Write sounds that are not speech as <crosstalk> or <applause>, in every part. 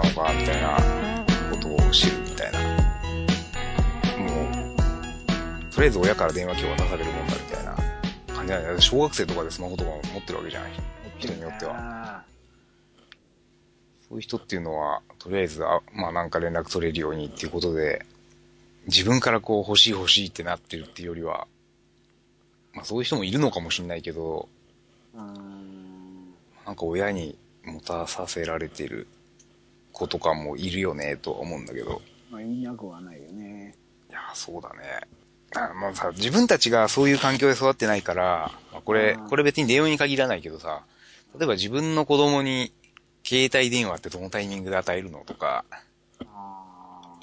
ったのか、みたいなことを知るみたいな。もう、とりあえず親から電話機を渡されるもんだみたいな感じなんだよ小学生とかでスマホとか持ってるわけじゃない人によっては。は。そういう人っていうのは、とりあえず、あまあなんか連絡取れるようにっていうことで、自分からこう欲しい欲しいってなってるっていうよりは、まあそういう人もいるのかもしれないけど。なんか親に持たさせられてる子とかもいるよね、とは思うんだけど。まあ、いなくはないよね。いや、そうだね。あまあさ、自分たちがそういう環境で育ってないから、まあ、これうん、これ別に電話に限らないけどさ、例えば自分の子供に携帯電話ってどのタイミングで与えるのとかあ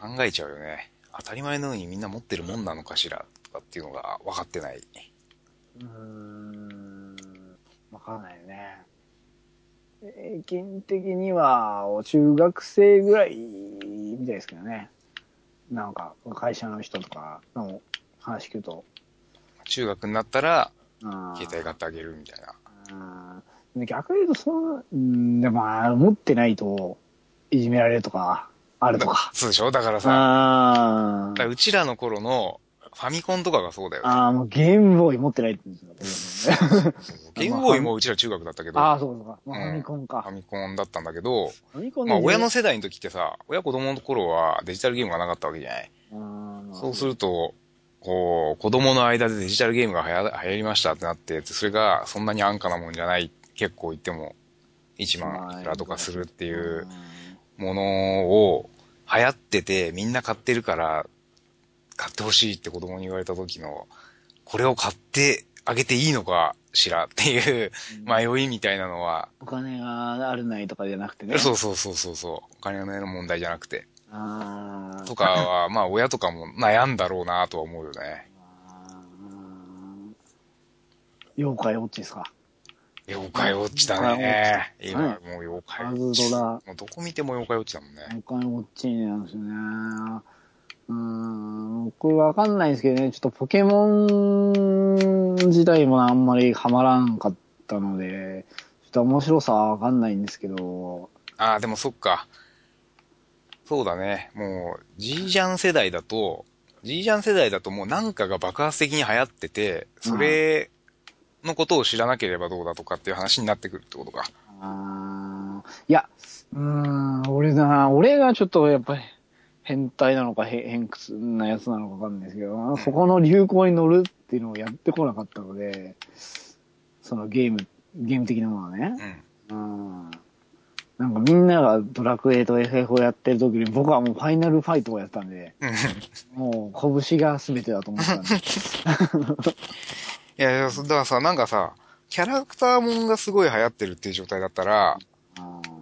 考えちゃうよね。当たり前のようにみんな持ってるもんなのかしらとかっていうのが分かってない。ーうーん。わかんないよね。平均的には、中学生ぐらいみたいですけどね。なんか、会社の人とかの話聞くと。中学になったら、うん携帯買ってあげるみたいな。逆に言うと、そんな、うん、でも、あ持ってないと、いじめられるとか、あるとか。<laughs> そうでしょ？だからさ、らうちらの頃のファミコンとかがそうだよね。ああ、もうゲームボーイ持ってないって言うんですよゲームボーイもうちら中学だったけど、ああ、そうかそうか。まあ、うんファミコンフかァ。ミコンだったんだけど、ファミコンまあ親のせ世代の時ってさ、親子供の頃はデジタルゲームがなかったわけじゃない。そうすると、こう、子供の間でデジタルゲームが流行流行りましたってなって、それがそんなに安価なもんじゃない、結構言っても1万いくらとかするっていうものを流行っててみんな買ってるから買ってほしいって子供に言われた時の、これを買ってあげていいのかしらっていう迷いみたいなのは、お金があるないとかじゃなくてね。そうそうそうそうそう、お金の問題じゃなくて。ああ。とかは、まあ親とかも悩んだろうなとは思うよね。妖怪ウォッチですか？妖怪ウォッチだね。今はいもう妖怪ウアォッチ。もうどこ見ても妖怪ウォッチだもんね。妖怪ウォッチなんですよね。うーん、僕わかんないですけどね、ちょっとポケモン自体もあんまりハマらんかったので、ちょっと面白さはわかんないんですけど、ああ、でもそっか。そうだね。もう、ジージャン世代だと、ジージャン世代だともうなんかが爆発的に流行ってて、それのことを知らなければどうだとかっていう話になってくるってことか。あーいや、うーん、俺な、俺がちょっとやっぱり変態なのかへ偏屈なやつなのかわかんないですけど、そこの流行に乗るっていうのをやってこなかったので、そのゲーム、ゲーム的なものはね。うん。うん。なんかみんながドラクエと FF をやってる時に僕はもうファイナルファイトをやってたんで、うん。もう拳が全てだと思ってたんで。<laughs> いやいや、だからさ、なんかさ、キャラクターもんがすごい流行ってるっていう状態だったら、うん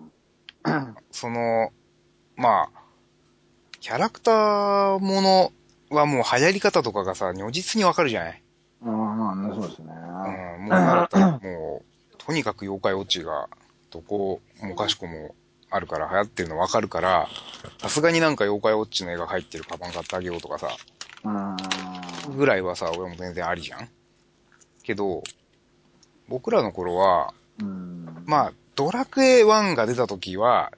その、まあ、キャラクターものはもう流行り方とかがさ、如実にわかるじゃない？ああ、まあ、そうですね。うん、もうなたらもう、とにかく妖怪ウォッチが、どこもかしこもあるから流行ってるのわかるから、さすがになんか妖怪ウォッチの絵が入ってるカバン買ってあげようとかさ、うん。ぐらいはさ、俺も全然ありじゃん？けど、僕らの頃は、うん。まあ、ドラクエ1が出た時は、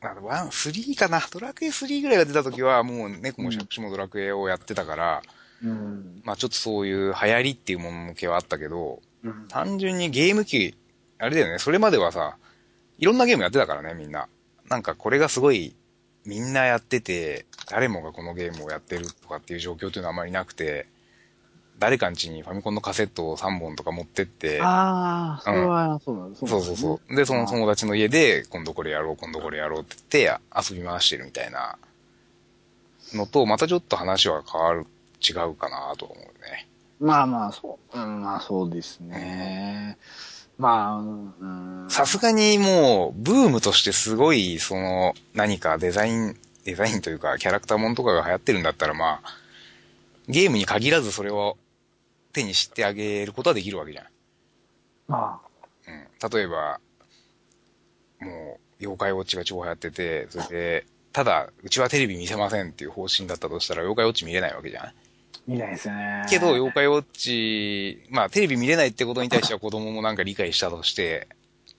まあ、1、3かな。ドラクエ3ぐらいが出た時は、もう猫も借子もドラクエをやってたから、うん。まあちょっとそういう流行りっていうもの向けはあったけど、うん。単純にゲーム機、あれだよね、それまではさ、いろんなゲームやってたからね、みんな。なんかこれがすごい、みんなやってて、誰もがこのゲームをやってるとかっていう状況っていうのはあまりなくて、誰かん家にファミコンのカセットを3本とか持ってって、ああ、それは、そうだ、そうだ。そうそうそう。で、その友達の家で、今度これやろう、今度これやろうって言って遊び回してるみたいなのと、またちょっと話は変わる、違うかなと思うね。まあまあ、そう、うん、まあそうですね。まあ、うん。さすがにもう、ブームとしてすごい、その、何かデザイン、デザインというか、キャラクターもんとかが流行ってるんだったら、まあ、ゲームに限らずそれを手にしてあげることはできるわけじゃん。まうん。例えば、もう、妖怪ウォッチが超流行ってて、それで、ただ、うちはテレビ見せませんっていう方針だったとしたら、妖怪ウォッチ見れないわけじゃん。あ、見ないですね。けど、妖怪ウォッチ、まあ、テレビ見れないってことに対しては子供もなんか理解したとして、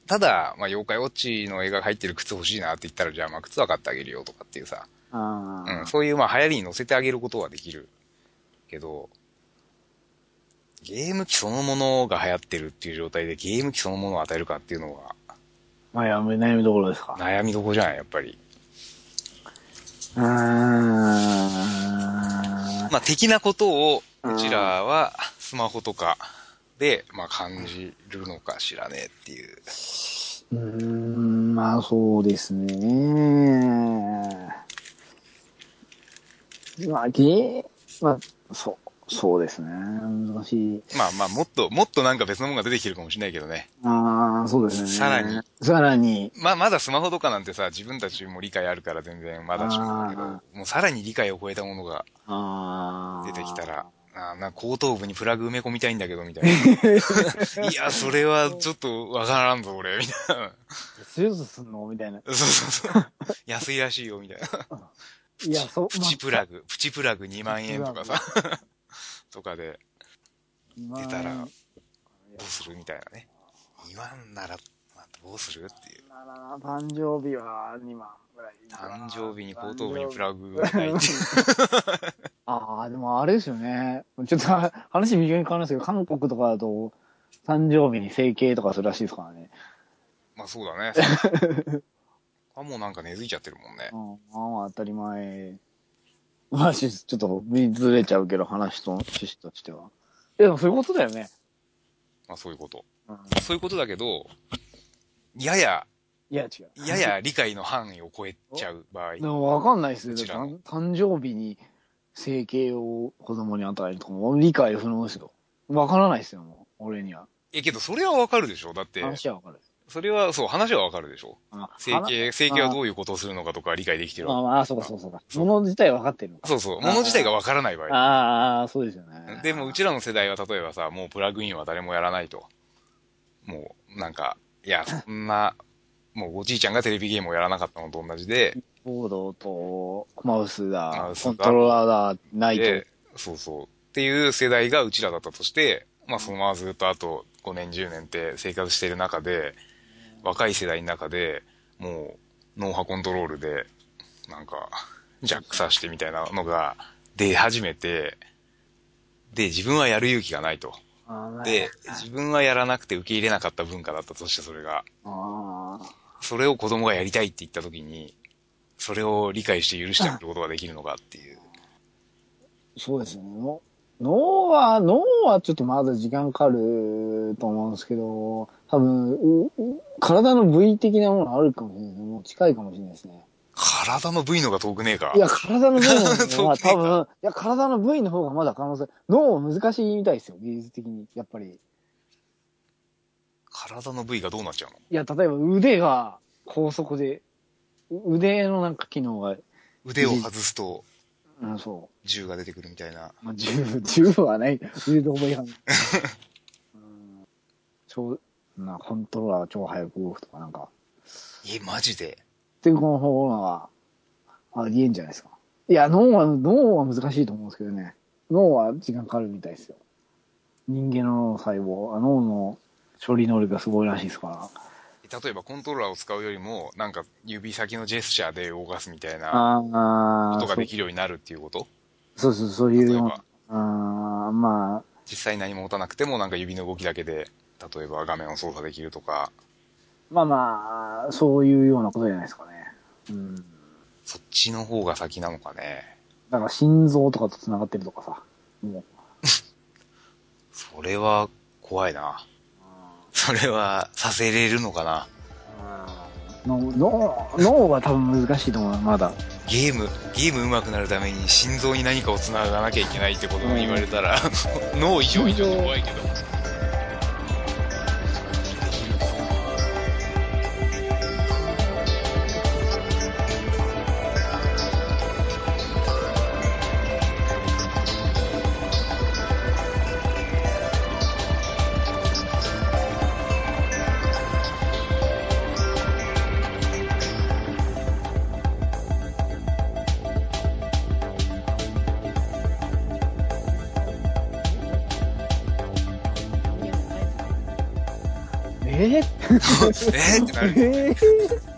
ただ、まあ、妖怪ウォッチの映画が入ってる靴欲しいなって言ったら、じゃあ、まあ、靴は買ってあげるよとかっていうさ、あうん、そういう、まあ、流行りに乗せてあげることはできる。けど、ゲーム機そのものが流行ってるっていう状態でゲーム機そのものを与えるかっていうのはまあ、やめ、悩みどころですか？悩みどころじゃない、やっぱり。うーん。まあ、的なことを、うちらはスマホとかで、まあ、感じるのかしらねっていう。うーん、まあそうですね。まあ、ゲー、まあ、そう、そうですね。難しい。まあまあ、もっと、もっとなんか別のものが出てきてるかもしれないけどね。ああ、そうですね。さらに。さらに。まあ、まだスマホとかなんてさ、自分たちも理解あるから全然まだしもだけど、あもうさらに理解を超えたものが。出てきたら、あーな後頭部にプラグ埋め込みたいんだけど、みたいな。<laughs> いや、それはちょっとわからんぞ、俺、みたいな。手術すんの？みたいな。そうそうそう。安いらしいよ、みたいな。いや、そう、プチプラグ、プチプラグ2万円とかさ、とかで、まあ出たらどうするみたいなね。2万なら、まあ、どうするっていう。誕生日は2万ぐらい。誕生日に後頭部にプラグがないっていう。<laughs> ああ、でもあれですよね。ちょっと話微妙に変わるんですけど、韓国とかだと、誕生日に整形とかするらしいですからね。まあそうだね。<laughs> あ、もうなんか根付いちゃってるもんねう。ん、まあ当たり前。まあ、しちょっとずれちゃうけど、話と、趣旨としては。え、でもそういうことだよね。まあそういうこと。うん、そういうことだけど、やや、いや、違う。やや理解の範囲を超えちゃう <laughs> 場合で。もわかんないですよ。こちらの誕生日に整形を子供に与えるとかも理解不能ですよ。わからないですよ、もう。俺には。え、けどそれはわかるでしょだって、話はわかる。それは、そう、話はわかるでしょ？あ整形、整形はどういうことをするのかとか理解できてるああ、わまあ、そうかそうかそうか。そうもの自体は分かってるのか。そうそう、もの自体がわからない場合。ああ、そうですよね。でも、うちらの世代は例えばさ、もうプラグインは誰もやらないと。もう、なんか、いや、そんな、もうおじいちゃんがテレビゲームをやらなかったのと同じで、ボードと、マウスマだコントローラーだ、ないと。で、そうそう。っていう世代がうちらだったとして、まあそのままずっとあと5年10年って生活している中で、若い世代の中で、もう脳波コントロールで、なんか、ジャックさしてみたいなのが出始めて、で、自分はやる勇気がないと。で、自分はやらなくて受け入れなかった文化だったとしてそれが。あそれを子供がやりたいって言った時に、それを理解して許してあげることができるのかっていう。ーそうですね。の脳は、脳はちょっとまだ時間かかると思うんですけど、多分、体の部位的なものあるかもしれないです。もう近いかもしれないですね。体の部位のが遠くねえかい。や、体の部位の方が <laughs> 多分、いや、体の部位の方がまだ可能性、脳は難しいみたいですよ、技術的に。やっぱり。体の部位がどうなっちゃうの？いや、例えば腕が高速で、う腕のなんか機能が、腕を外すとうん、そ銃が出てくるみたいな。う。まあ、十分、十分はない。腕の覚えが。<laughs> うん。超、な、コントローラーが超速く動くとかなんか。え、マジで？っていう方法が、ありえんじゃないですか。いや、脳は、脳は難しいと思うんですけどね。脳は時間かかるみたいですよ。人間の脳の細胞、あ脳の処理能力がすごいらしいですから。例えばコントローラーを使うよりも、なんか指先のジェスチャーで動かすみたいなことができるようになるっていうこと？そうそう、そういうような。まあ、実際何も持たなくてもなんか指の動きだけで、例えば画面を操作できるとか、まあまあ、そういうようなことじゃないですかね。うん。そっちの方が先なのかね。だから心臓とかと繋がってるとかさ。もう。<laughs> それは怖いな。それはさせれるのかな？の脳、脳は多分難しいと思う、まだ。ゲーム、ゲーム上手くなるために心臓に何かを繋がなきゃいけないってことを言われたら、<laughs> 脳以上以上に怖いけど。えー、えーってなる。えー？